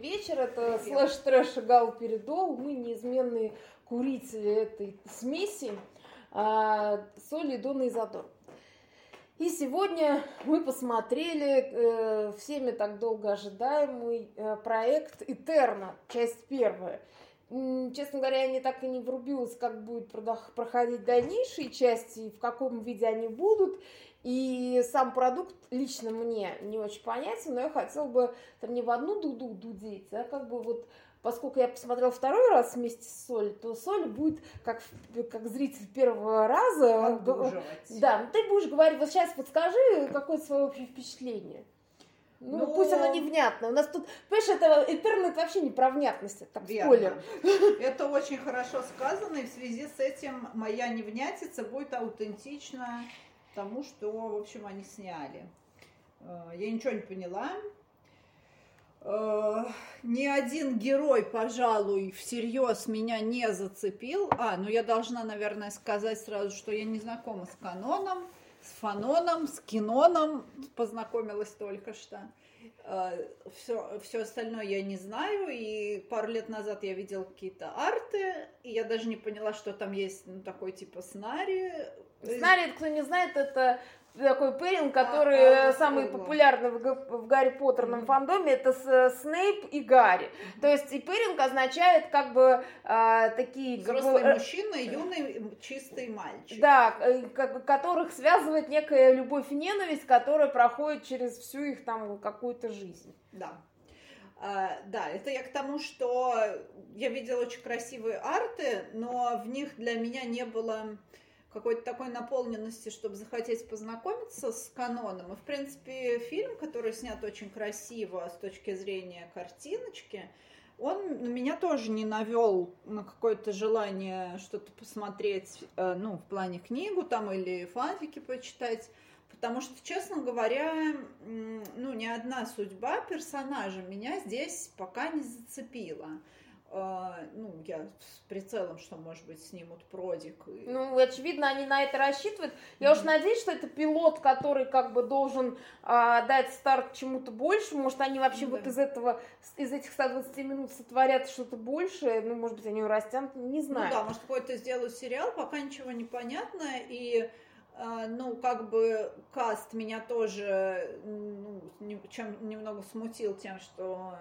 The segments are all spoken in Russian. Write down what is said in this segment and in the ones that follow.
вечер. Это слэш трэш и гал передол. Мы неизменные курители этой смеси. А, соль, Дона и Задор. И сегодня мы посмотрели э, всеми так долго ожидаемый э, проект «Этерна», часть первая. Честно говоря, я не так и не врубилась, как будет проходить дальнейшие части, в каком виде они будут. И сам продукт лично мне не очень понятен, но я хотела бы там не в одну дуду дудеть, а как бы вот поскольку я посмотрела второй раз вместе с Соль, то Соль будет как, как зритель первого раза. Отгруживать. Да, ну ты будешь говорить, вот сейчас подскажи, какое свое общее впечатление. Ну, Но... пусть оно невнятно. У нас тут, понимаешь, это интернет вообще не про внятность, это так спойлер. Это очень хорошо сказано, и в связи с этим моя невнятица будет аутентична тому, что, в общем, они сняли. Э, я ничего не поняла, э, ни один герой, пожалуй, всерьез меня не зацепил. А, ну я должна, наверное, сказать сразу, что я не знакома с каноном, с фаноном, с киноном, познакомилась только что. Все, все остальное я не знаю, и пару лет назад я видела какие-то арты, и я даже не поняла, что там есть ну, такой типа сценарий. Сценарий, кто не знает, это такой Перин, который а, а, самый а, популярный в, в Гарри Поттерном mm-hmm. фандоме, это с, Снейп и Гарри. Mm-hmm. То есть и Перинг означает как бы а, такие... Взрослый как бы, мужчина, юный чистый мальчик. Да, э, которых связывает некая любовь и ненависть, которая проходит через всю их там какую-то жизнь. Да. Uh, да, это я к тому, что я видела очень красивые арты, но в них для меня не было какой-то такой наполненности, чтобы захотеть познакомиться с каноном. И, в принципе, фильм, который снят очень красиво с точки зрения картиночки, он меня тоже не навел на какое-то желание что-то посмотреть, э, ну, в плане книгу там или фанфики почитать. Потому что, честно говоря, ну, ни одна судьба персонажа меня здесь пока не зацепила. А, ну, я с прицелом, что, может быть, снимут продик. Ну, очевидно, они на это рассчитывают. Я mm-hmm. уж надеюсь, что это пилот, который как бы должен а, дать старт чему-то больше. Может, они вообще mm-hmm. вот из этого, из этих 120 минут сотворят что-то большее. Ну, может быть, они растянут, не знаю. Ну да, может, какой-то сделают сериал, пока ничего не понятно. И а, ну, как бы каст меня тоже ну, чем немного смутил тем, что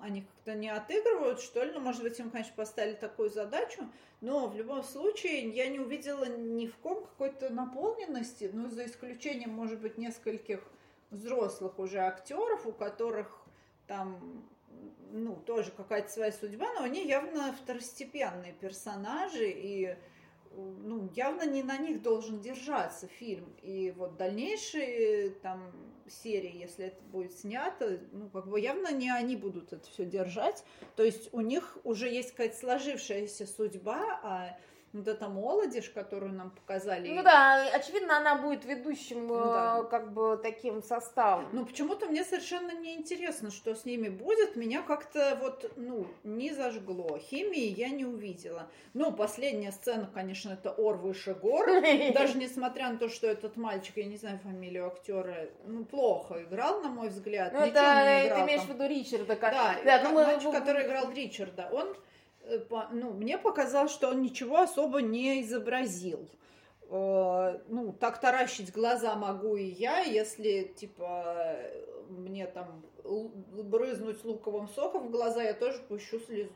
они как-то не отыгрывают, что ли. Ну, может быть, им, конечно, поставили такую задачу, но в любом случае я не увидела ни в ком какой-то наполненности, ну, за исключением, может быть, нескольких взрослых уже актеров, у которых там, ну, тоже какая-то своя судьба, но они явно второстепенные персонажи, и ну, явно не на них должен держаться фильм. И вот дальнейшие там серии, если это будет снято, ну, как бы явно не они будут это все держать. То есть у них уже есть какая-то сложившаяся судьба, а вот эта молодежь, которую нам показали. Ну да, очевидно, она будет ведущим ну, да. Э, как бы таким составом. Ну почему-то мне совершенно не интересно, что с ними будет. Меня как-то вот, ну, не зажгло. Химии я не увидела. Ну, последняя сцена, конечно, это ор выше гор. Даже несмотря на то, что этот мальчик, я не знаю фамилию актера, ну, плохо играл, на мой взгляд. Ну, это ты имеешь в виду Ричарда. Да, да ну, мальчик, который играл Ричарда. Он ну, мне показалось, что он ничего особо не изобразил. Э, ну, так таращить глаза могу и я, если, типа, мне там брызнуть луковым соком в глаза, я тоже пущу слезу.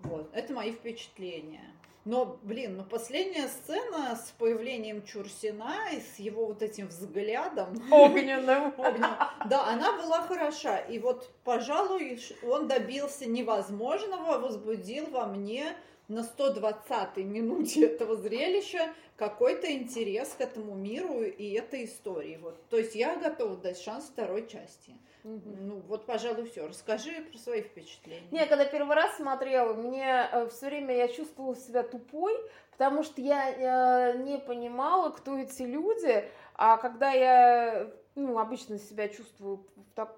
Вот, это мои впечатления. Но, блин, ну последняя сцена с появлением Чурсина и с его вот этим взглядом. Огненным. Да, она была хороша. И вот, пожалуй, он добился невозможного, возбудил во мне на 120-й минуте этого зрелища какой-то интерес к этому миру и этой истории. Вот. То есть я готова дать шанс второй части. Ну, вот, пожалуй, все. Расскажи про свои впечатления. Не, когда первый раз смотрела, мне э, все время я чувствовала себя тупой, потому что я э, не понимала, кто эти люди, а когда я ну, обычно себя чувствую в так,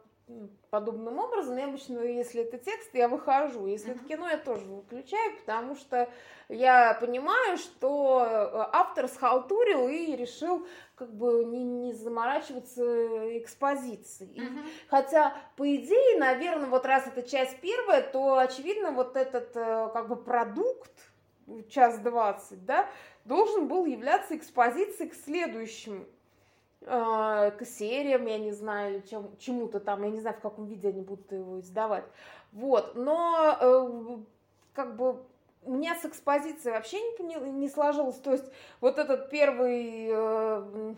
подобным образом. Я обычно, если это текст, я выхожу. Если это кино, я тоже выключаю, потому что я понимаю, что э, автор схалтурил и решил как бы не, не заморачиваться экспозицией. Мгм. Хотя, по идее, наверное, вот раз это часть первая, то, очевидно, вот этот э, как бы продукт, час двадцать, да, должен был являться экспозицией к следующим э, к сериям, я не знаю, чем- чему-то там, я не знаю, в каком виде они будут его издавать. Вот, но э, как бы у меня с экспозицией вообще не, не сложилось. То есть вот этот первый, э,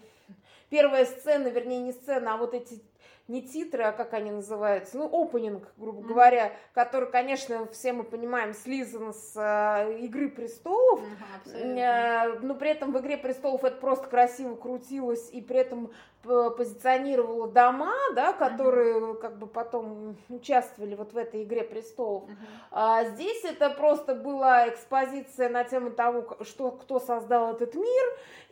первая сцена, вернее не сцена, а вот эти не титры, а как они называются, ну, опенинг, грубо Мгм. говоря, который, конечно, все мы понимаем, слизан с э, «Игры престолов», абсолютно. Э, но при этом в «Игре престолов» это просто красиво крутилось и при этом п- позиционировало дома, да, которые как бы потом участвовали вот в этой «Игре престолов». Мгм. А здесь это просто была экспозиция на тему того, что, кто создал этот мир,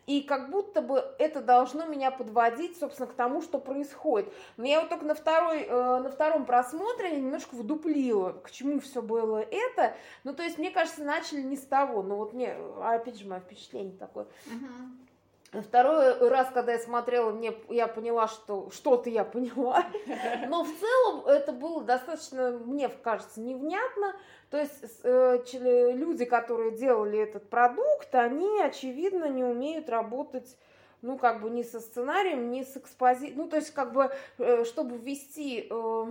и как будто бы это должно меня подводить, собственно, к тому, что происходит. Но я вот только на, второй, э, на втором просмотре немножко вдуплила, к чему все было это. Ну, то есть, мне кажется, начали не с того. Ну, вот мне, а, опять же, мое впечатление такое. Мгм. Второй раз, когда я смотрела, мне, я поняла, что что-то я поняла. Но в целом это было достаточно, мне кажется, невнятно. То есть э, люди, которые делали этот продукт, они, очевидно, не умеют работать ну, как бы ни со сценарием, ни с экспозицией. Ну, то есть, как бы, э, чтобы ввести э,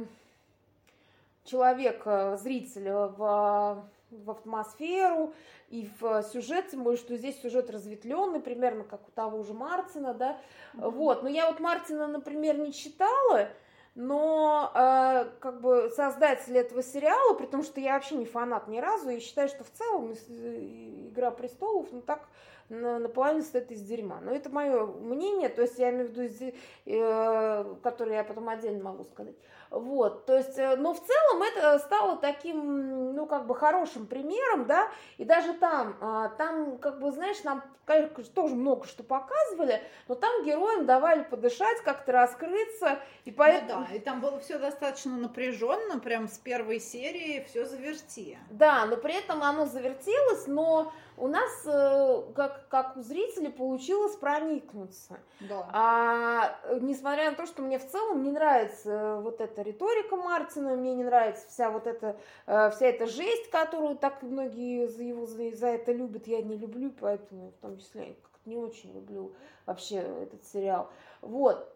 человека, зрителя в, в атмосферу и в сюжет, тем более, что здесь сюжет разветвленный, примерно как у того же Мартина, да. Мгм. Вот, но я вот Мартина, например, не читала, но э, как бы создатели этого сериала, при том, что я вообще не фанат ни разу, и считаю, что в целом э, Игра престолов, ну так наполовину состоит из дерьма. Но это мое мнение, то есть я имею в виду, э, которое я потом отдельно могу сказать. Вот, то есть, э, но в целом это стало таким, ну, как бы хорошим примером, да, и даже там, а, там, как бы, знаешь, нам конечно, тоже много что показывали, но там героям давали подышать, как-то раскрыться, и поэтому... Ну да, и там было все достаточно напряженно, прям с первой серии все заверти. Да, но при этом оно завертелось, но у нас, э, как, как у зрителей, получилось проникнуться. Да. А несмотря на то, что мне в целом не нравится э, вот эта риторика Мартина, мне не нравится вся вот эта, э, вся эта жесть, которую так многие за его за, за это любят, я не люблю, поэтому в том числе как-то не очень люблю вообще этот сериал. Вот.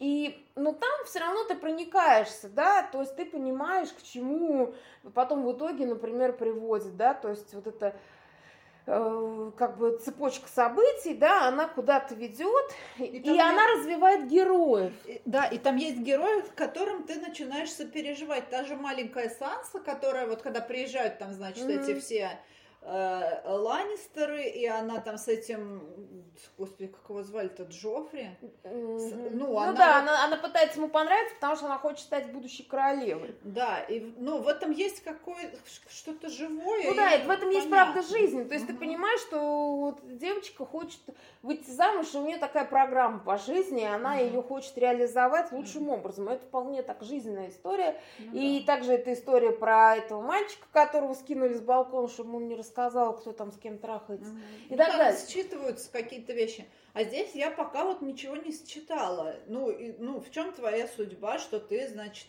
И, но там все равно ты проникаешься, да, то есть ты понимаешь, к чему потом в итоге, например, приводит, да, то есть вот это как бы цепочка событий, да, она куда-то ведет, и, там она развивает героев. И- Да, и там есть герои, к которым ты начинаешь сопереживать. Та же маленькая Санса, которая вот когда приезжают там, значит, Мгм. эти все э, Ланнистеры, и она там с этим, господи, как его звали-то, Джоффри? Мгм. ну, ну она да, она, она пытается ему понравиться, потому что она хочет стать будущей королевой. Да, и ну, в этом есть какое что-то живое. Ну да, и в этом есть правда понятно. жизни. То есть ты Мгм. понимаешь, что вот девочка хочет выйти замуж, и у нее такая программа по жизни, и она Мгм. ее хочет реализовать лучшим образом. Это вполне так жизненная история. Ну И да. также эта история про этого мальчика, которого скинули с балкона, чтобы он не рассказал, кто там с кем трахается. Мгм. и Ну, так там далее. считываются какие-то вещи. А здесь я пока вот ничего не считала. Ну, и, ну в чем твоя судьба, что ты, значит,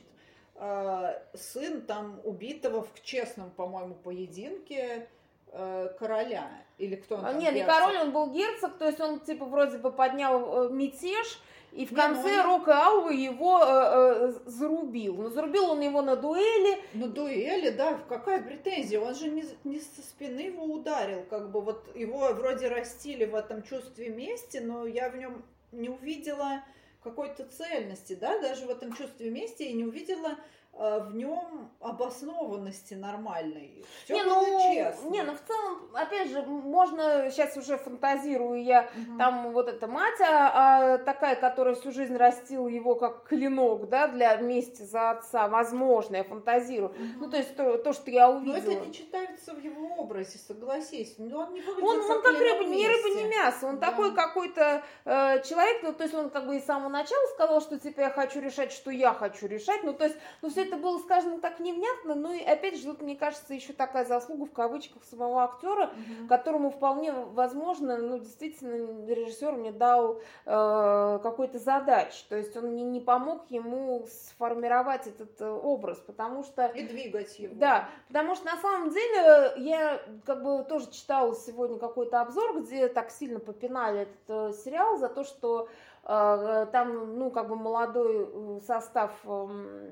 э, сын там убитого в честном, по-моему, поединке э, короля. Или кто он А, там, Нет, не герцог? король, он был герцог, то есть он типа вроде бы поднял э, мятеж, и в Не, конце ну он- Рока Алвы его э, э, зарубил. Но зарубил он его на дуэли. Ну, дуэли, да, какая претензия? Он же не, не со спины его ударил, как бы вот его вроде растили в этом чувстве мести, но я в нем не увидела какой-то цельности, да, даже в этом чувстве мести я не увидела в нем обоснованности нормальной. Все не, ну, честно. Не, ну в целом, опять же, можно, сейчас уже фантазирую я, угу. там вот эта мать, а, а, такая, которая всю жизнь растила его как клинок, да, для мести за отца, возможно, я фантазирую. Угу. Ну, то есть то, то, что я увидела. Но это не читается в его образе, согласись. Ну, он не Он, он как рыба, не рыба, не мясо, он да. такой какой-то э, человек, ну, то есть он как бы и с самого начала сказал, что типа я хочу решать, что я хочу решать, ну, то есть, ну, все это было сказано так невнятно, но и опять же, тут, мне кажется, еще такая заслуга в кавычках самого актера, угу. которому вполне возможно, ну, действительно, режиссер мне дал э, какой-то задач, то есть он не, не помог ему сформировать этот э, образ, потому что... И двигать его. Да, потому что на самом деле я как бы тоже читала сегодня какой-то обзор, где так сильно попинали этот э, сериал за то, что э, там, ну, как бы молодой э, состав э,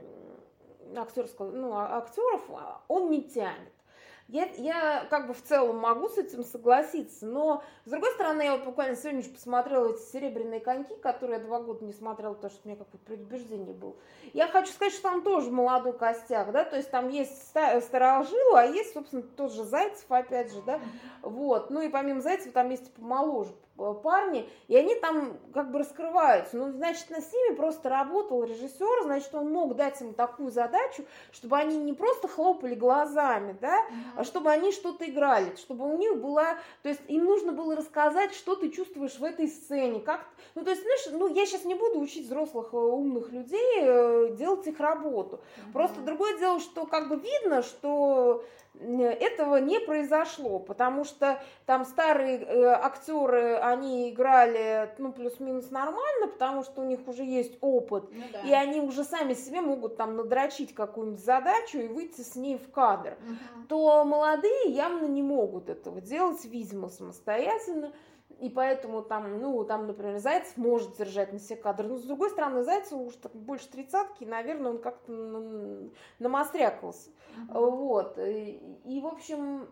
актерского, ну, а, актеров а, он не тянет. Я, я как бы в целом могу с этим согласиться, но с другой стороны, я вот буквально сегодня же посмотрела эти серебряные коньки, которые я два года не смотрела, потому что у меня какое-то предубеждение было. Я хочу сказать, что там тоже молодой костяк, да, то есть там есть старожилы, а есть, собственно, тот же Зайцев, опять же, да, вот. Ну и помимо Зайцева там есть помоложе парни, и они там как бы раскрываются. Ну, значит, с ними просто работал режиссер, значит, он мог дать им такую задачу, чтобы они не просто хлопали глазами, да, mm-hmm. а чтобы они что-то играли, чтобы у них была, то есть им нужно было рассказать, что ты чувствуешь в этой сцене, как, ну, то есть, знаешь, ну, я сейчас не буду учить взрослых э, умных людей э, делать их работу. Mm-hmm. Просто другое дело, что как бы видно, что этого не произошло, потому что там старые э, актеры, они играли, ну, плюс-минус нормально, потому что у них уже есть опыт, ну, да. и они уже сами себе могут там надрочить какую-нибудь задачу и выйти с ней в кадр. Угу. То молодые явно не могут этого делать, видимо, самостоятельно. И поэтому там, ну, там, например, Зайцев может держать на себе кадр. Но, с другой стороны, Зайцев уже так больше тридцатки, наверное, он как-то намострякался. Mm-hmm. Вот. И, и, в общем,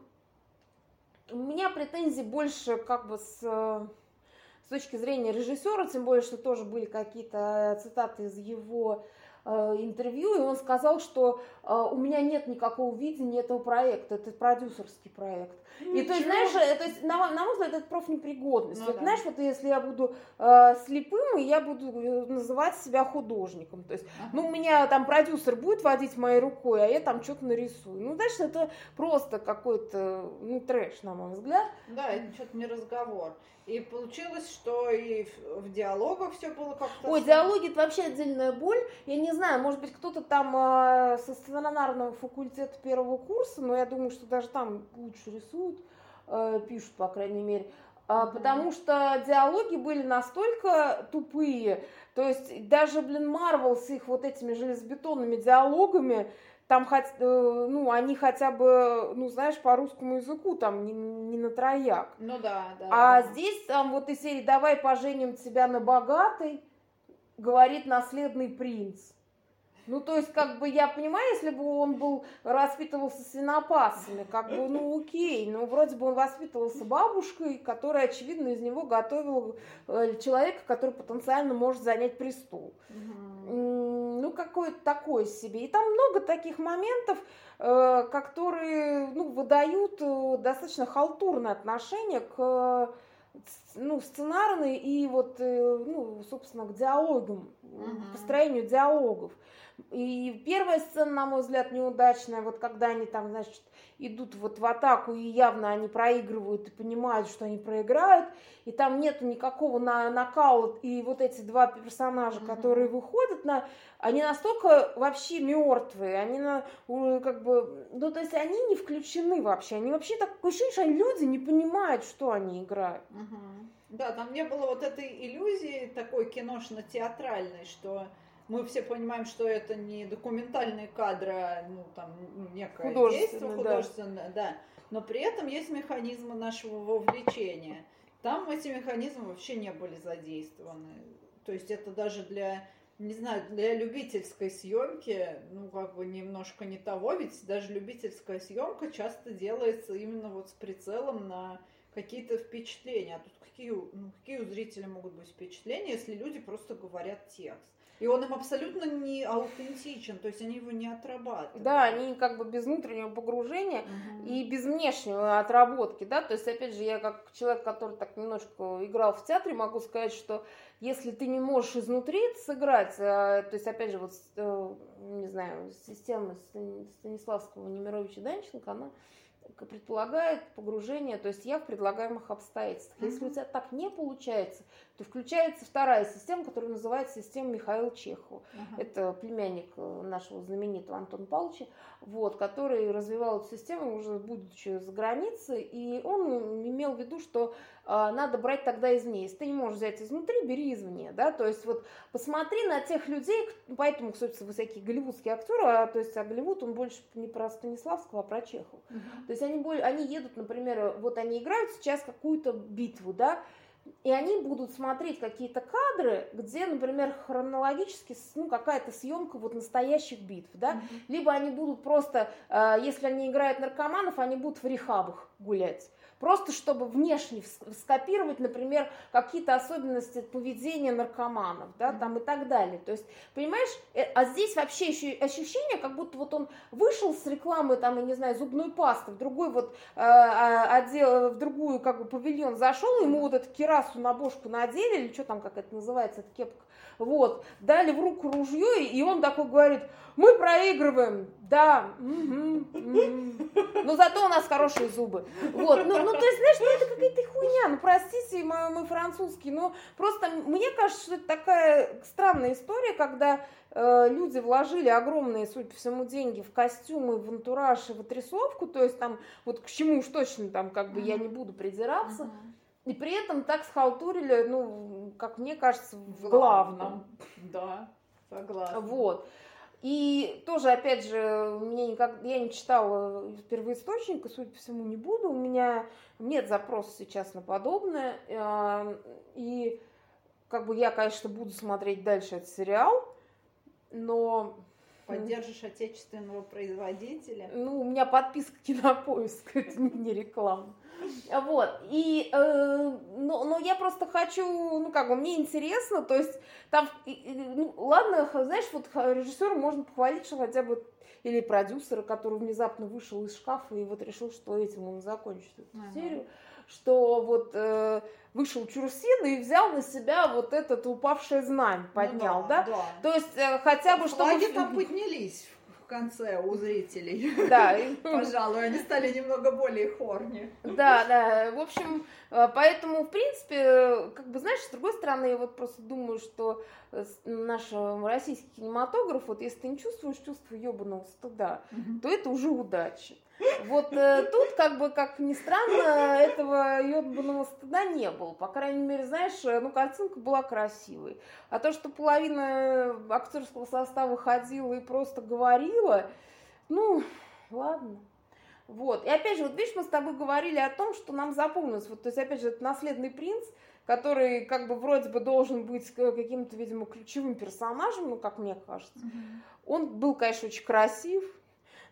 у меня претензий больше как бы с, с точки зрения режиссера, тем более, что тоже были какие-то цитаты из его Э, интервью, и он сказал, что э, у меня нет никакого видения этого проекта, это продюсерский проект. Ничего. И то есть, знаешь, это, э, на, на мой взгляд, это профнепригодность. Ну, вот, да. Знаешь, вот если я буду э, слепым, я буду называть себя художником. То есть, ага. ну, у меня там продюсер будет водить моей рукой, а я там что-то нарисую. Ну, знаешь, это просто какой-то, ну, трэш, на мой взгляд. Да, это что-то не разговор. И получилось, что и в, в диалогах все было как-то... Ой, диалоги это вообще отдельная боль. Я не знаю, может быть, кто-то там э, со сценарного факультета первого курса, но я думаю, что даже там лучше рисуют, э, пишут, по крайней мере. А, потому что диалоги были настолько тупые. То есть даже, блин, Марвел с их вот этими железобетонными диалогами, там хоть, э, ну, они хотя бы, ну, знаешь, по русскому языку там не, не на трояк. Ну да, да. А да. здесь там вот из серии «Давай поженим тебя на богатой», говорит наследный принц. Ну, то есть, как бы, я понимаю, если бы он был, воспитывался свинопасами, как бы, ну, окей, но вроде бы он воспитывался бабушкой, которая, очевидно, из него готовила э, человека, который потенциально может занять престол. Ну, какое-то такое себе. И там много таких моментов, э, которые, ну, выдают э, достаточно халтурное отношение к ну, сценарной и вот, ну, собственно, к диалогам, uh-huh. построению диалогов. И первая сцена, на мой взгляд, неудачная, вот когда они там, значит, идут вот в атаку, и явно они проигрывают и понимают, что они проиграют, и там нету никакого на накала, и вот эти два персонажа, mm-hmm. которые выходят на, они настолько вообще мертвые, они на, как бы, ну, то есть они не включены вообще, они вообще так, ощущение, что люди не понимают, что они играют. Mm-hmm. Да, там не было вот этой иллюзии такой киношно-театральной, что мы все понимаем, что это не документальные кадры, а ну, там, некое действие художественное, да. да. Но при этом есть механизмы нашего вовлечения. Там эти механизмы вообще не были задействованы. То есть это даже для, не знаю, для любительской съемки, ну, как бы немножко не того, ведь даже любительская съемка часто делается именно вот с прицелом на какие-то впечатления. А тут какие, ну, какие у зрителя могут быть впечатления, если люди просто говорят текст? И он им абсолютно не аутентичен, то есть они его не отрабатывают. Да, они как бы без внутреннего погружения угу. и без внешней отработки, да, то есть, опять же, я как человек, который так немножко играл в театре, могу сказать, что если ты не можешь изнутри сыграть, а, то есть, опять же, вот, э, не знаю, система Станиславского Немировича Данченко, она предполагает погружение, то есть я в предлагаемых обстоятельствах. Mm-hmm. Если у тебя так не получается, то включается вторая система, которая называется система Михаила Чехова. Uh-huh. Это племянник э, нашего знаменитого Антона Павловича, вот, который развивал эту систему уже будучи за границей, и он имел в виду, что э, надо брать тогда извне. Если ты не можешь взять изнутри, бери извне, да, то есть вот посмотри на тех людей, поэтому, собственно, всякие голливудские актеры, а, то есть а Голливуд, он больше не про Станиславского, а про Чехова. Uh-huh. То есть они, они едут, например, вот они играют сейчас какую-то битву, да, и они будут смотреть какие-то кадры, где, например, хронологически ну, какая-то съемка вот настоящих битв, да, mm-hmm. либо они будут просто, э, если они играют наркоманов, они будут в рехабах гулять просто чтобы внешне скопировать, например, какие-то особенности поведения наркоманов, да, там и так далее. То есть, понимаешь, э, а здесь вообще еще ощущение, как будто вот он вышел с рекламы, там, я не знаю, зубной пасты, в другой вот э, а, отдел, в другую как бы павильон зашел, ему вот эту кирасу на бошку надели, или что там, как это называется, эта кепка, вот, дали в руку ружье, и он такой говорит, мы проигрываем, да, угу, угу. но зато у нас хорошие зубы. Вот, ну, ну то есть, знаешь, ну это какая-то хуйня, ну простите, мы, мы французские, но просто мне кажется, что это такая странная история, когда э, люди вложили огромные, судя по всему, деньги в костюмы, в антураж и в отрисовку, то есть там, вот к чему уж точно там как бы я не буду придираться, и при этом так схалтурили, ну, как мне кажется, в главном. Да, согласна. Вот. И тоже, опять же, мне никак, я не читала первоисточника, судя по всему, не буду. У меня нет запроса сейчас на подобное. А, и как бы я, конечно, буду смотреть дальше этот сериал, но... Поддержишь отечественного производителя? Ну, у меня подписка кинопоиск, это не реклама. Вот. И, э, но, но я просто хочу, ну, как бы, мне интересно, то есть, там, ну, ладно, знаешь, вот режиссеру можно похвалить, что хотя бы или продюсера, который внезапно вышел из шкафа и вот решил, что этим он закончит эту ага. серию, что вот э, вышел Чурсин и взял на себя вот этот упавшее знамя, поднял, ну, да, да? да? То есть э, хотя бы чтобы... Флаги там поднялись конце у зрителей. Да. Пожалуй, они стали немного более хорни. Да, да. В общем, э, поэтому, в принципе, как бы, знаешь, с другой стороны, я вот просто думаю, что э, наш российский кинематограф, вот если ты не чувствуешь чувство ебаного стыда, угу. то это уже удача. Вот э, тут, как бы, как ни странно, этого ебаного стыда не было. По крайней мере, знаешь, э, ну, картинка была красивой. А то, что половина актерского состава ходила и просто говорила, ну, ладно. Вот. И опять же, вот видишь, мы с тобой говорили о том, что нам запомнилось. Вот, то есть, опять же, это наследный принц, который как бы вроде бы должен быть каким-то, видимо, ключевым персонажем, ну, как мне кажется. Mm-hmm. Он был, конечно, очень красив,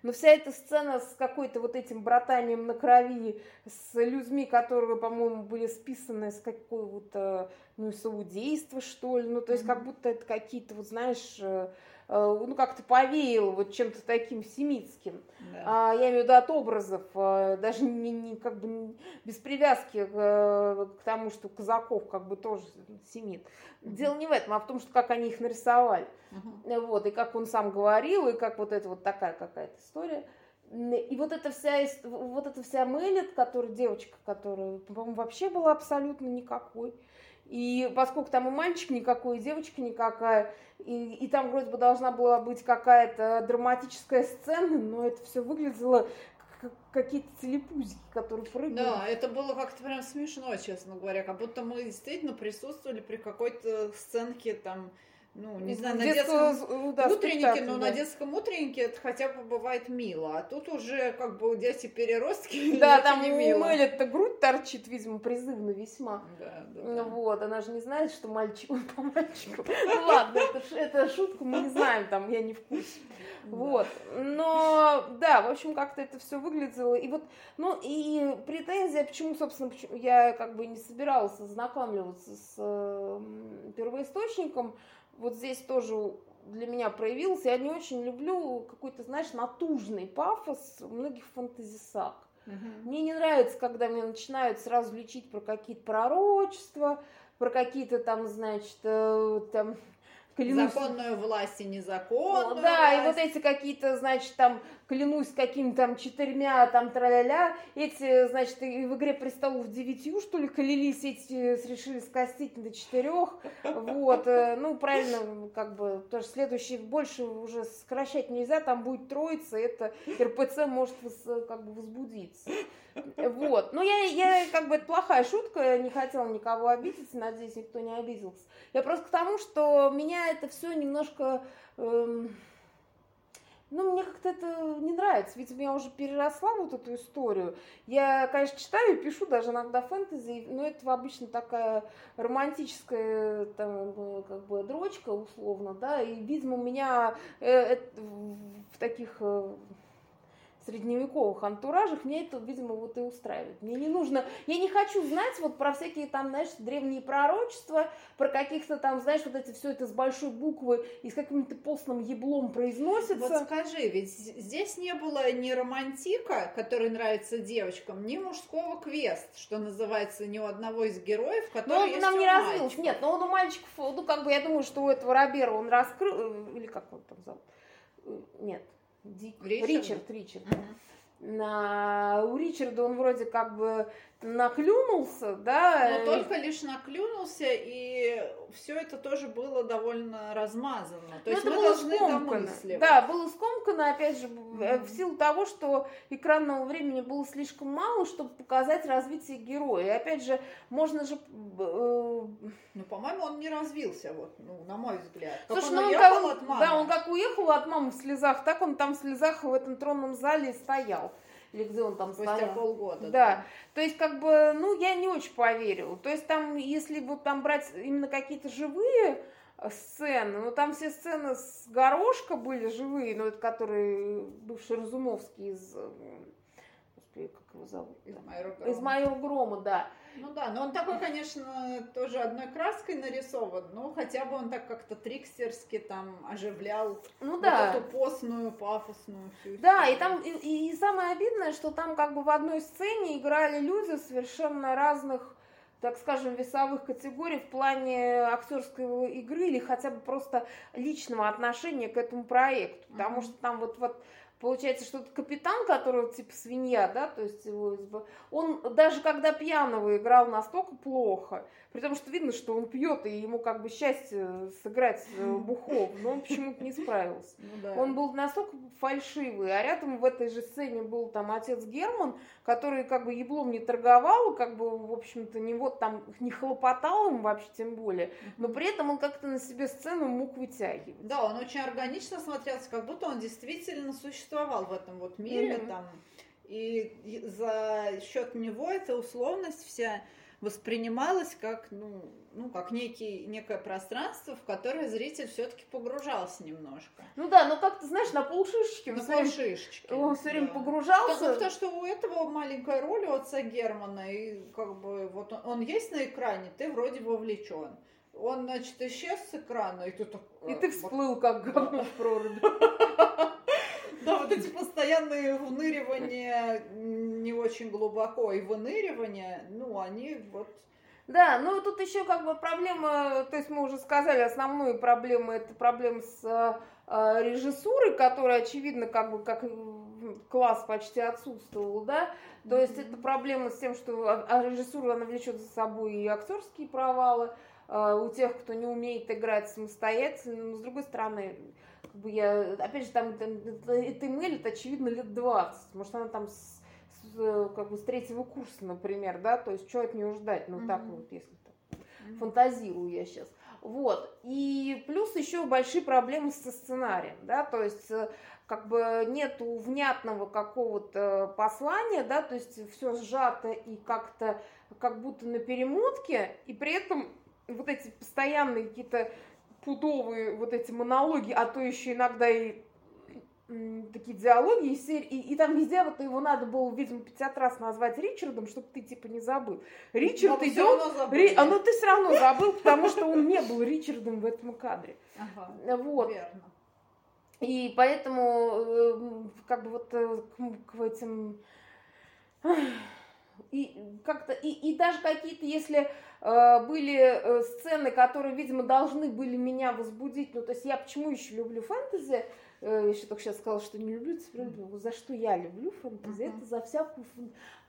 но вся эта сцена с какой-то вот этим братанием на крови, с людьми, которые, по-моему, были списаны с какого-то, ну, саудейства, что ли, ну, то есть mm-hmm. как будто это какие-то, вот знаешь, э, э, ну, как-то повеяло вот чем-то таким семитским. Да. А, я имею в виду от образов, э, даже не, не, как бы без привязки к, к тому, что Казаков как бы тоже семит. Дело не в этом, а в том, что как они их нарисовали. Uh-huh. Вот, и как он сам говорил, и как вот это вот такая какая-то история. И вот эта вся, вот эта вся Мэлит, которая девочка, которая, по-моему, вообще была абсолютно никакой. И поскольку там и мальчик никакой, и девочка никакая, и, и там вроде бы должна была быть какая-то драматическая сцена, но это все выглядело какие-то телепузики, которые прыгают. Да, это было как-то прям смешно, честно говоря, как будто мы действительно присутствовали при какой-то сценке там ну, не знаю, на детском да, утреннике, но да. на детском утреннике это хотя бы бывает мило, а тут уже как бы дети переростки. Да, там не мило. Мэлли-то грудь торчит, видимо, призывно весьма. Да, да, да. Вот, она же не знает, что мальчик по мальчику. Ну ладно, это, это шутка, мы не знаем, там, я не в курсе. Вот, но, да, в общем, как-то это все выглядело. И вот, ну, и претензия, почему, собственно, почему я как бы не собиралась знакомливаться с э, первоисточником, вот здесь тоже для меня проявился. Я не очень люблю какой-то, знаешь, натужный пафос многих фантазисак. Угу. Мне не нравится, когда меня начинают сразу лечить про какие-то пророчества, про какие-то там, значит, э, там клянусь... Законную власть и незаконную ну, Да, власть. и вот эти какие-то, значит, там, клянусь какими-то там четырьмя, там, тра-ля-ля, эти, значит, и в «Игре престолов» девятью, что ли, клялись, эти решили скостить до четырех, вот, э, ну, правильно, как бы, потому что следующий больше уже сокращать нельзя, там будет троица, это РПЦ может как бы возбудиться. Вот. Ну, я, я, как бы, это плохая шутка, не хотела никого обидеть, надеюсь, никто не обиделся. Я просто к тому, что меня это все немножко... Эм, ну, мне как-то это не нравится. Видимо, я уже переросла вот эту историю. Я, конечно, читаю и пишу даже иногда фэнтези, но это обычно такая романтическая там, как бы дрочка, условно, да, и, видимо, у меня э, э, в таких э, средневековых антуражах, мне это, видимо, вот и устраивает. Мне не нужно, я не хочу знать вот про всякие там, знаешь, древние пророчества, про каких-то там, знаешь, вот эти все это с большой буквы и с каким-то постным еблом произносится. Вот скажи, ведь здесь не было ни романтика, который нравится девочкам, ни мужского квест, что называется, ни у одного из героев, который но он есть нам не развился. Нет, но он у мальчиков, ну, как бы, я думаю, что у этого Робера он раскрыл, э, или как он там зовут? Э, нет, Дик... Ричард, Ричард. Ричард. Uh-huh. На... У Ричарда он вроде как бы наклюнулся, да. Но только лишь наклюнулся, и все это тоже было довольно размазано. То ну, есть мы должны домысливать. Да, было скомкано, опять же, mm-hmm. в силу того, что экранного времени было слишком мало, чтобы показать развитие героя. И опять же, можно же... Э... Ну, по-моему, он не развился, вот, ну, на мой взгляд. Как Слушай, он ну, уехал как, от мамы. Да, он как уехал от мамы в слезах, так он там в слезах в этом тронном зале стоял или где он там Спустя стоял. полгода. Да. да. То есть, как бы, ну, я не очень поверила. То есть, там, если вот там брать именно какие-то живые сцены, ну, там все сцены с горошка были живые, ну, это которые бывший Разумовский из... Господи, как его зовут? Из «Майора грома». Из «Майора грома», да. Ну да, но он такой, конечно, тоже одной краской нарисован, но хотя бы он так как-то трикстерски там оживлял ну, вот да. эту постную, пафосную всю Да, и там, и, и самое обидное, что там как бы в одной сцене играли люди совершенно разных так скажем, весовых категорий в плане актерской игры или хотя бы просто личного отношения к этому проекту. Потому mm-hmm. что там вот, вот Получается, что этот капитан, который типа свинья, да, то есть его, он даже когда пьяного играл настолько плохо, при том, что видно, что он пьет, и ему как бы счастье сыграть э, бухов, но он почему-то не справился. Ну, да. Он был настолько фальшивый, а рядом в этой же сцене был там отец Герман, который как бы еблом не торговал, как бы, в общем-то, не вот там не хлопотал им вообще тем более, но при этом он как-то на себе сцену мог вытягивать. Да, он очень органично смотрелся, как будто он действительно существовал в этом вот мире mm-hmm. там. И за счет него эта условность вся воспринималось как, ну, ну, как некий, некое пространство, в которое зритель все-таки погружался немножко. Ну да, но как ты знаешь, на полшишечки. На полшишечки. Он все время да. погружался. Потому, потому что у этого маленькая роль у отца Германа, и как бы вот он, он есть на экране, ты вроде вовлечен. Он, значит, исчез с экрана, и ты так... И ты всплыл, как говно в проруби. Да, вот эти постоянные выныривания не очень глубоко и выныривания, ну, они вот... Да, ну тут еще как бы проблема, то есть мы уже сказали, основную проблему это проблема с э, режиссурой, которая, очевидно, как бы как класс почти отсутствовал, да, то mm-hmm. есть это проблема с тем, что а, а режиссура, она влечет за собой и актерские провалы, э, у тех, кто не умеет играть самостоятельно, но с другой стороны, как бы я, опять же, там, там это Эмель, это очевидно лет 20, может, она там с, с, как бы с третьего курса, например, да, то есть что от нее ждать, ну, mm-hmm. так вот, если так, mm-hmm. фантазирую я сейчас. Вот, и плюс еще большие проблемы со сценарием, да, то есть э, как бы нету внятного какого-то послания, да, то есть все сжато и как-то как будто на перемотке, и при этом вот эти постоянные какие-то пудовые вот эти монологи, а то еще иногда и такие диалоги, и, серии, и, и там везде вот его надо было, видимо, 50 раз назвать Ричардом, чтобы ты типа не забыл. Ричард идет, Ри, а ну ты все равно забыл, потому что он не был Ричардом в этом кадре. Ага, вот. верно. И поэтому, э, как бы вот э, к, к этим и как-то и, и даже какие-то, если были э, сцены, которые, видимо, должны были меня возбудить, ну то есть я почему еще люблю фэнтези, э, еще только сейчас сказала, что не люблю mm-hmm. за что я люблю фэнтези, uh-huh. это за всякую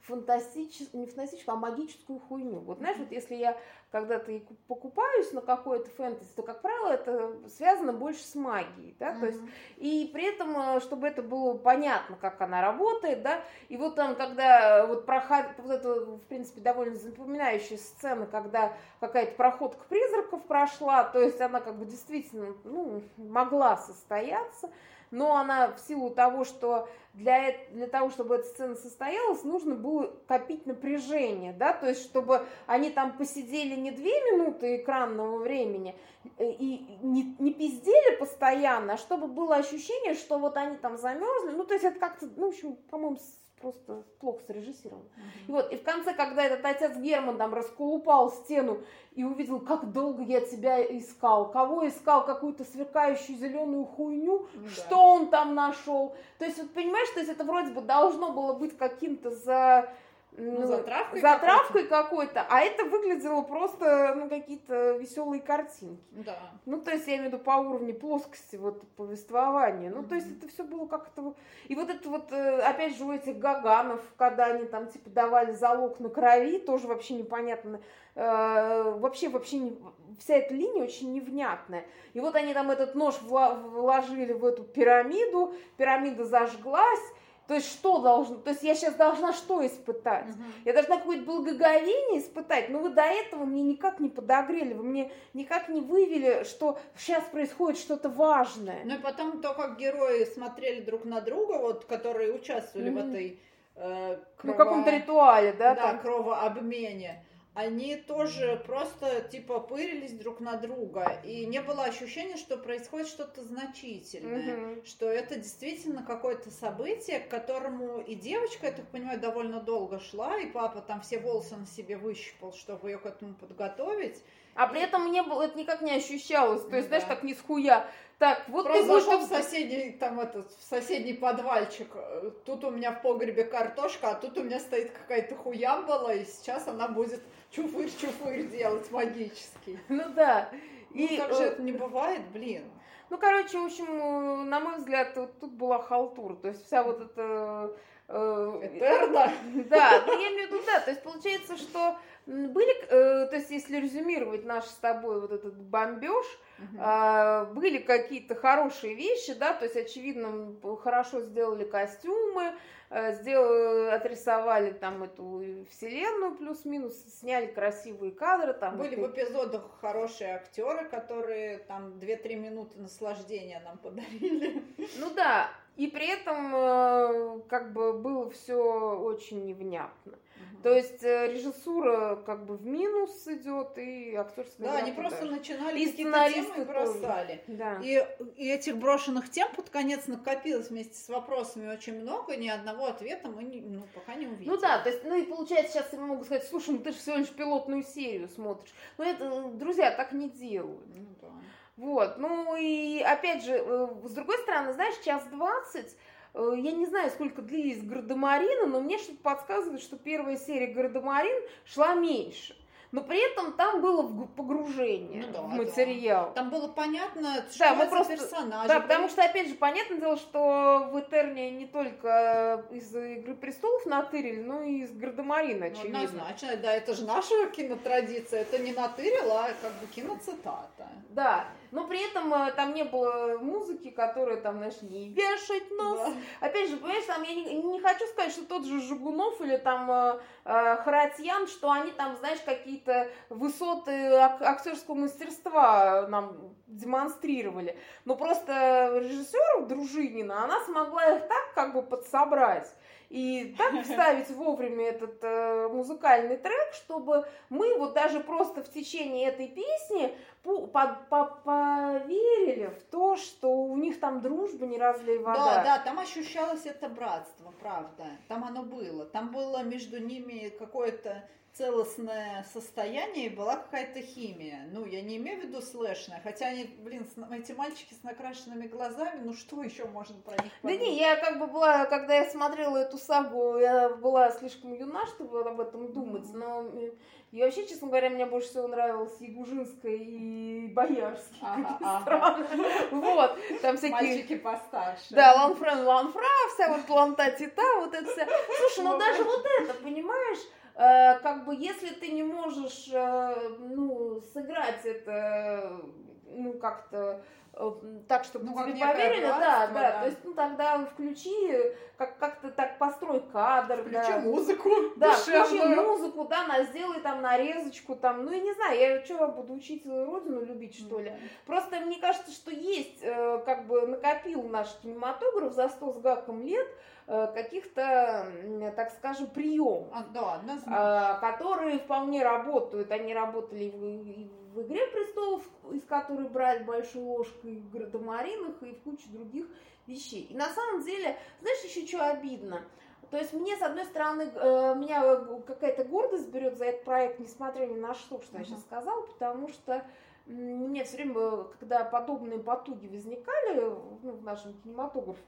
фантастическую, не фантастическую, а магическую хуйню. Вот знаешь, вот если я когда-то покупаюсь на какое-то фэнтези, то, как правило, это связано больше с магией, да, mm-hmm. то есть, и при этом, э, чтобы это было понятно, как она работает, да, и вот там, когда вот проходит, вот это, в принципе, довольно запоминающая сцена, когда какая-то проходка призраков прошла, то есть она как бы действительно, ну, могла состояться, но она в силу того, что для, для того, чтобы эта сцена состоялась, нужно было копить напряжение, да, то есть чтобы они там посидели не две минуты экранного времени э, и не, не пиздели постоянно, а чтобы было ощущение, что вот они там замерзли, ну, то есть это как-то, ну, в общем, по-моему, просто плохо срежиссировано. Uh-huh. И вот, и в конце, когда этот отец Герман там расколупал стену и увидел, как долго я тебя искал, кого искал, какую-то сверкающую зеленую хуйню, ну, что он там нашел. То есть, вот понимаешь, то есть это вроде бы должно было быть каким-то за ну, затравкой, затравкой какой-то. а это выглядело просто, ну, какие-то веселые картинки. Да. Ну, то есть, я имею в виду по уровню плоскости вот повествования. Ну, mm-hmm. то есть, это все было как-то... И вот это вот, э, опять же, у этих Гаганов, когда они там, типа, давали залог на крови, тоже вообще непонятно. Э, вообще, вообще не... Вся эта линия очень невнятная. И вот они там этот нож вложили в эту пирамиду, пирамида зажглась, то есть что должно? То есть я сейчас должна что испытать? Угу. Я должна какое-то благоговение испытать. Но вы до этого мне никак не подогрели, вы мне никак не вывели, что сейчас происходит что-то важное. Ну и потом то, как герои смотрели друг на друга, вот, которые участвовали угу. в этой э, крово... Ну, каком-то ритуале, да? Да, там? кровообмене они тоже просто типа пырились друг на друга, и не было ощущения, что происходит что-то значительное, угу. что это действительно какое-то событие, к которому и девочка, я так понимаю, довольно долго шла, и папа там все волосы на себе выщипал, чтобы ее к этому подготовить. А при этом мне было, это никак не ощущалось. То есть, да. знаешь, так не схуя. Так, вот Просто ты зашел в соседний, там этот, в соседний подвальчик. Тут у меня в погребе картошка, а тут у меня стоит какая-то хуямбала, и сейчас она будет чуфырь-чуфырь делать магический. Ну да. Ну, и как же э, это не бывает, блин. Ну, короче, в общем, э, на мой взгляд, вот тут была халтура. То есть вся вот эта... Э, Этерна? Да, ну, я имею в виду, да. То есть получается, что были, э, то есть если резюмировать наш с тобой вот этот бомбеж, угу. э, были какие-то хорошие вещи, да, то есть очевидно хорошо сделали костюмы, э, сделали, отрисовали там эту вселенную плюс-минус, сняли красивые кадры. Там были в эпизодах хорошие актеры, которые там 2-3 минуты наслаждения нам подарили. Ну да, и при этом э, как бы было все очень невнятно. То есть э, режиссура как бы в минус идет, и актерская Да, они просто даже. начинали и какие-то темы бросали. Да. И, и этих брошенных тем под конец накопилось вместе с вопросами очень много, ни одного ответа мы не, ну, пока не увидели. Ну да, то есть, ну и получается, сейчас я могу сказать, слушай, ну ты же всего лишь пилотную серию смотришь. Ну это, друзья, так не делают. Ну да. Вот, ну и опять же, э, с другой стороны, знаешь, час двадцать Э, я не знаю, сколько длились Гардемарины, но мне что-то подсказывает, что первая серия Гардемарин шла меньше но при этом там было погружение ну, да, в материал. Да. Там было понятно, что да, мы просто, персонажи. Да, потому что, опять же, понятное дело, что в Этерне не только из «Игры престолов» натырили, но и из «Гардемарина», ну, очевидно. Ну, однозначно, да, это же наша кинотрадиция, это не натырил, а как бы киноцитата. Да, но при этом э, там не было музыки, которая там, знаешь, не вешать нос. Да. Опять же, понимаешь, там я не, не хочу сказать, что тот же Жигунов или там э, э Харатьян, что они там, знаешь, какие-то высоты ак- актерского мастерства нам демонстрировали. Но просто режиссеру Дружинина, она смогла их так как бы подсобрать и так вставить вовремя этот э, музыкальный трек, чтобы мы вот даже просто в течение этой песни по, по, по, поверили в то, что у них там дружба не разлей вода. Да, да, там ощущалось это братство, правда. Там оно было. Там было между ними какое-то целостное состояние и была какая-то химия. Ну, я не имею в виду слэшная, хотя они, блин, эти мальчики с накрашенными глазами, ну что еще можно про них подумать? Да не, я как бы была, когда я смотрела эту сагу, я была слишком юна, чтобы об этом думать, mm-hmm. но и вообще, честно говоря, мне больше всего нравилось Ягужинская и Боярский. Ага, ага. Вот, там всякие... Мальчики постарше. Да, Ланфрен, Ланфра, вся вот Ланта Тита, вот это вся. Слушай, ну даже вот это, понимаешь, Э, как бы если ты не можешь, э, ну, сыграть это, ну, как-то э, так, чтобы ну, тебе поверили, да, да, да, то есть, ну, тогда включи, как- как-то так построй кадр. Включи да. музыку Да, включи музыку, да, на, сделай там нарезочку, там, ну, я не знаю, я что, буду учить родину любить, что ли? Mm-hmm. Просто мне кажется, что есть, как бы, накопил наш кинематограф за сто с гаком лет, Э, каких-то, так скажем, приемов, а, да, а, которые вполне работают. Они работали в, в «Игре престолов», из которой брали большую ложку, и в «Градомаринах», и в куче других вещей. И на самом деле, знаешь, еще что обидно? То есть мне, с одной стороны, э, меня какая-то гордость берет за этот проект, несмотря ни на что, что uh-huh. я сейчас сказала, потому что мне все время, когда подобные потуги возникали ну, в нашем кинематографе,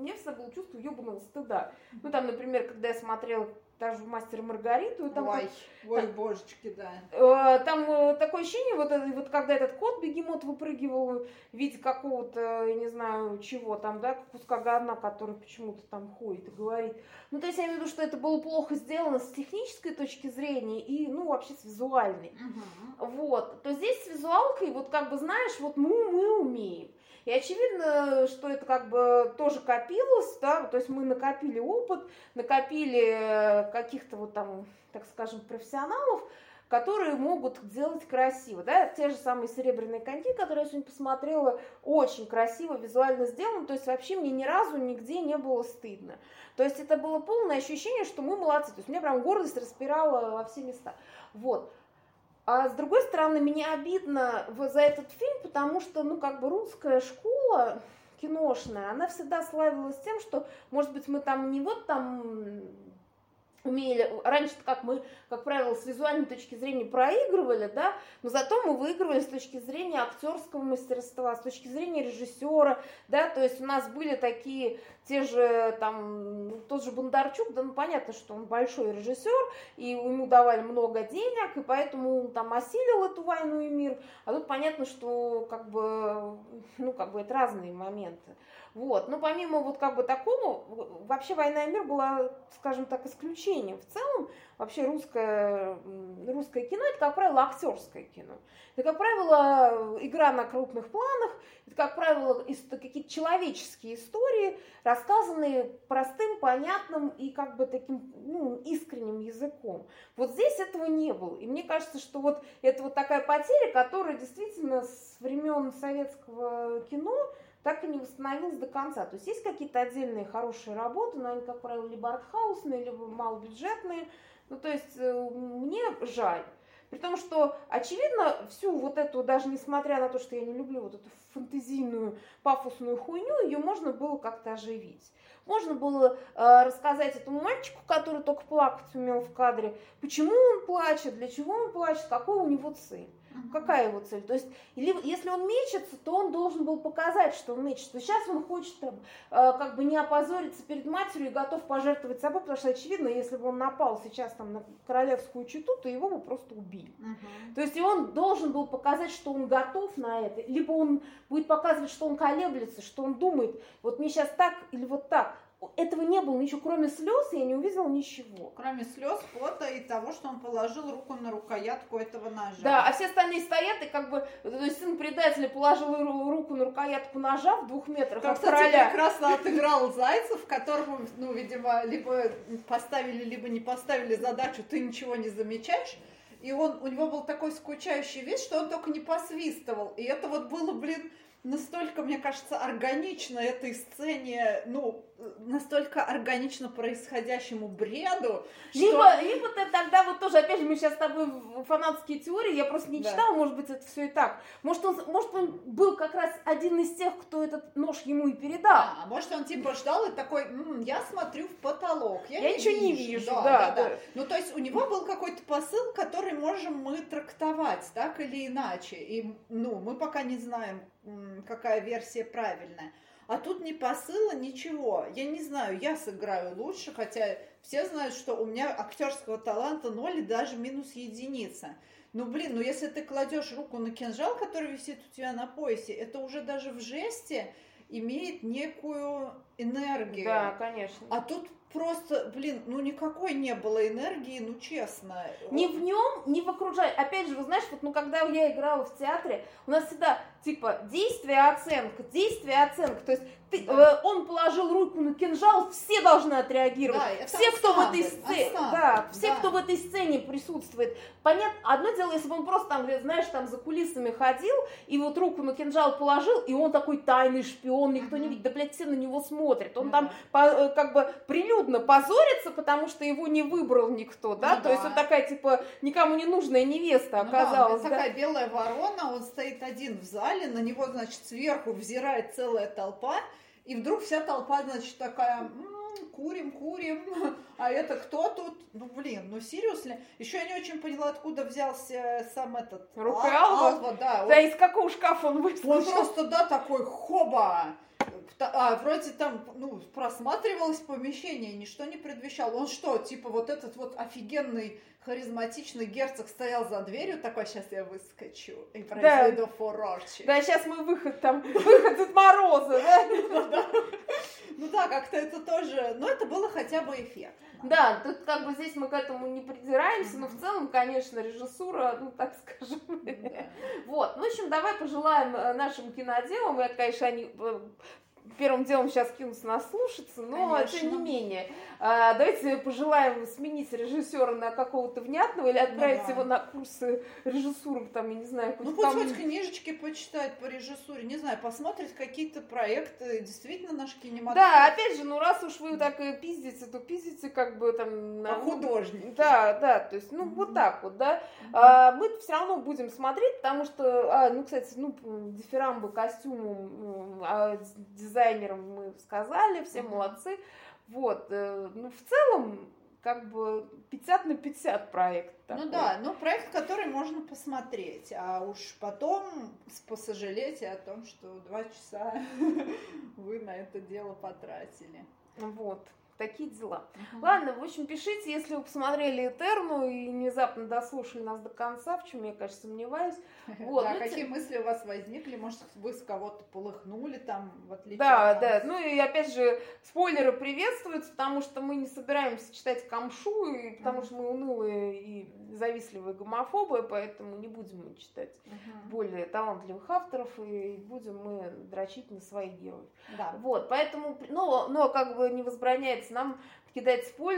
мне всегда было чувство ебаного стыда. Ну, там, например, когда я смотрела даже в «Мастер Маргариту». Там, ой, как, ой, там, божечки, да. Э, там э, такое ощущение, вот, вот когда этот кот бегемот выпрыгивал в виде какого-то, я не знаю, чего там, да, куска говна, который почему-то там ходит и говорит. Ну, то есть я имею в виду, что это было плохо сделано с технической точки зрения и, ну, вообще с визуальной. Угу. Вот. То здесь с визуалкой, вот как бы, знаешь, вот мы, мы умеем. И очевидно, что это как бы тоже копилось, да, то есть мы накопили опыт, накопили э, каких-то вот там, так скажем, профессионалов, которые могут делать красиво. Да? Те же самые серебряные коньки, которые я сегодня посмотрела, очень красиво, визуально сделаны. То есть вообще мне ни разу нигде не было стыдно. То есть это было полное ощущение, что мы молодцы. То есть меня прям гордость распирала во все места. Вот. А с другой стороны, мне обидно за этот фильм, потому что, ну, как бы русская школа киношная, она всегда славилась тем, что, может быть, мы там не вот там умели, раньше как мы, как правило, с визуальной точки зрения проигрывали, да, но зато мы выигрывали с точки зрения актерского мастерства, с точки зрения режиссера, да, то есть у нас были такие, те же, там, тот же Бондарчук, да, ну, понятно, что он большой режиссер, и ему давали много денег, и поэтому он там осилил эту войну и мир, а тут понятно, что, как бы, ну, как бы это разные моменты. Вот. Но помимо вот как бы такому, вообще «Война и мир» была, скажем так, исключением. В целом, вообще русское, русское кино – это, как правило, актерское кино. Это, как правило, игра на крупных планах, это, как правило, какие-то человеческие истории, рассказанные простым, понятным и как бы таким ну, искренним языком. Вот здесь этого не было. И мне кажется, что вот это вот такая потеря, которая действительно с времен советского кино так и не восстановилась до конца. То есть есть какие-то отдельные хорошие работы, но они, как правило, либо артхаусные, либо малобюджетные. Ну, то есть э, мне жаль. При том, что, очевидно, всю вот эту, даже несмотря на то, что я не люблю вот эту фантазийную, пафосную хуйню, ее можно было как-то оживить. Можно было э, рассказать этому мальчику, который только плакать умел в кадре, почему он плачет, для чего он плачет, какой у него цель. Какая его цель? То есть, или, если он мечется, то он должен был показать, что он мечется. Сейчас он хочет там, э, как бы не опозориться перед матерью и готов пожертвовать собой, потому что, очевидно, если бы он напал сейчас там на королевскую читу, то его бы просто убили. Uh-huh. То есть, и он должен был показать, что он готов на это, либо он будет показывать, что он колеблется, что он думает, вот мне сейчас так или вот так этого не было ничего, кроме слез, я не увидела ничего. Кроме слез, пота и того, что он положил руку на рукоятку этого ножа. Да, а все остальные стоят, и как бы, то есть сын предателя положил руку на рукоятку ножа в двух метрах как, от кстати, короля. прекрасно отыграл Зайцев, которому, ну, видимо, либо поставили, либо не поставили задачу, ты ничего не замечаешь, и он, у него был такой скучающий вид, что он только не посвистывал. И это вот было, блин, настолько, мне кажется, органично этой сцене, ну, настолько органично происходящему бреду. Либо, что... либо ты тогда вот тоже, опять же, мы сейчас с тобой фанатские теории, я просто не да. читала, может быть, это все и так. Может он, может, он был как раз один из тех, кто этот нож ему и передал. А, может, он типа ждал и такой, М, я смотрю в потолок, я, я не ничего вижу. не вижу. Да, да, да, да. Ну, то есть у него был какой-то посыл, который можем мы трактовать так или иначе. И, ну, мы пока не знаем, какая версия правильная. А тут ни посыла, ничего. Я не знаю, я сыграю лучше, хотя все знают, что у меня актерского таланта ноль и даже минус единица. Ну, блин, ну если ты кладешь руку на кинжал, который висит у тебя на поясе, это уже даже в жесте имеет некую энергию. Да, конечно. А тут просто, блин, ну никакой не было энергии, ну честно. Ни в нем, ни в окружающем. Опять же, вы знаешь, вот, ну когда я играла в театре, у нас всегда типа действие, оценка, действие, оценка. То есть ты, да. э, он положил руку на кинжал, все должны отреагировать. Да, все, кто в этой сцене, да, все, да. кто в этой сцене присутствует. Понятно, одно дело, если бы он просто там, знаешь, там за кулисами ходил и вот руку на кинжал положил, и он такой тайный шпион, никто не видит, да, блядь, все на него смотрят. Он там по, э, как бы прилюдно позорится, потому что его не выбрал никто, да, ну, то да. есть он такая, типа, никому не нужная невеста оказалась. Ну, да, такая белая ворона, он стоит один в зале, на него, значит, сверху взирает целая толпа, и вдруг вся толпа, значит, такая, м-м, курим, курим, а это кто тут? Ну, блин, ну, серьезно. Еще я не очень поняла, откуда взялся сам этот... Рука Алва? Алва, да. Да, он, из какого шкафа он выскочил? Он просто, да, такой, хоба! А, вроде там, ну, просматривалось помещение, ничто не предвещало. Он что, типа вот этот вот офигенный харизматичный герцог стоял за дверью, такой, сейчас я выскочу и произведу да. фурор. Да, сейчас мы выход там, выход от Мороза, да? Ну да, как-то это тоже, но это было хотя бы эффект. Да, тут как бы здесь мы к этому не придираемся, но в целом, конечно, режиссура, ну так скажем. Вот, ну, в общем, давай пожелаем э, нашим киноделам, я, конечно, они э, первым делом сейчас кинутся нас слушаться, но Конечно. тем не менее. А, давайте пожелаем сменить режиссера на какого-то внятного или отправить ну, да. его на курсы режиссуры, там, я не знаю, Ну, пусть там... хоть книжечки почитает по режиссуре, не знаю, посмотрит какие-то проекты, действительно наш кинематограф. Да, опять же, ну раз уж вы так пиздите, то пиздите как бы там... На... художник. Да, да, то есть, ну, mm-hmm. вот так вот, да. Mm-hmm. А, мы все равно будем смотреть, потому что, а, ну, кстати, ну, дифирамбы костюму, а, дизайнерам мы сказали, все mm-hmm. молодцы. Вот, э, ну, в целом, как бы 50 на 50 проект. Ну такой. Ну да, ну проект, который можно посмотреть, а уж потом посожалеть о том, что два часа вы на это дело потратили. Вот такие дела. Угу. Ладно, в общем, пишите, если вы посмотрели Этерну и внезапно дослушали нас до конца, в чем я, конечно, сомневаюсь. Вот. Да, ну, какие те... мысли у вас возникли? Может, вы с кого-то полыхнули там, в отличие Да, от да. Ну и опять же, спойлеры приветствуются, потому что мы не собираемся читать камшу, и потому угу. что мы унылые и завистливые гомофобы, поэтому не будем мы читать угу. более талантливых авторов, и будем мы дрочить на своих героев. Да. Вот, поэтому, но, но как бы не возбраняется нам кидать спойлеры,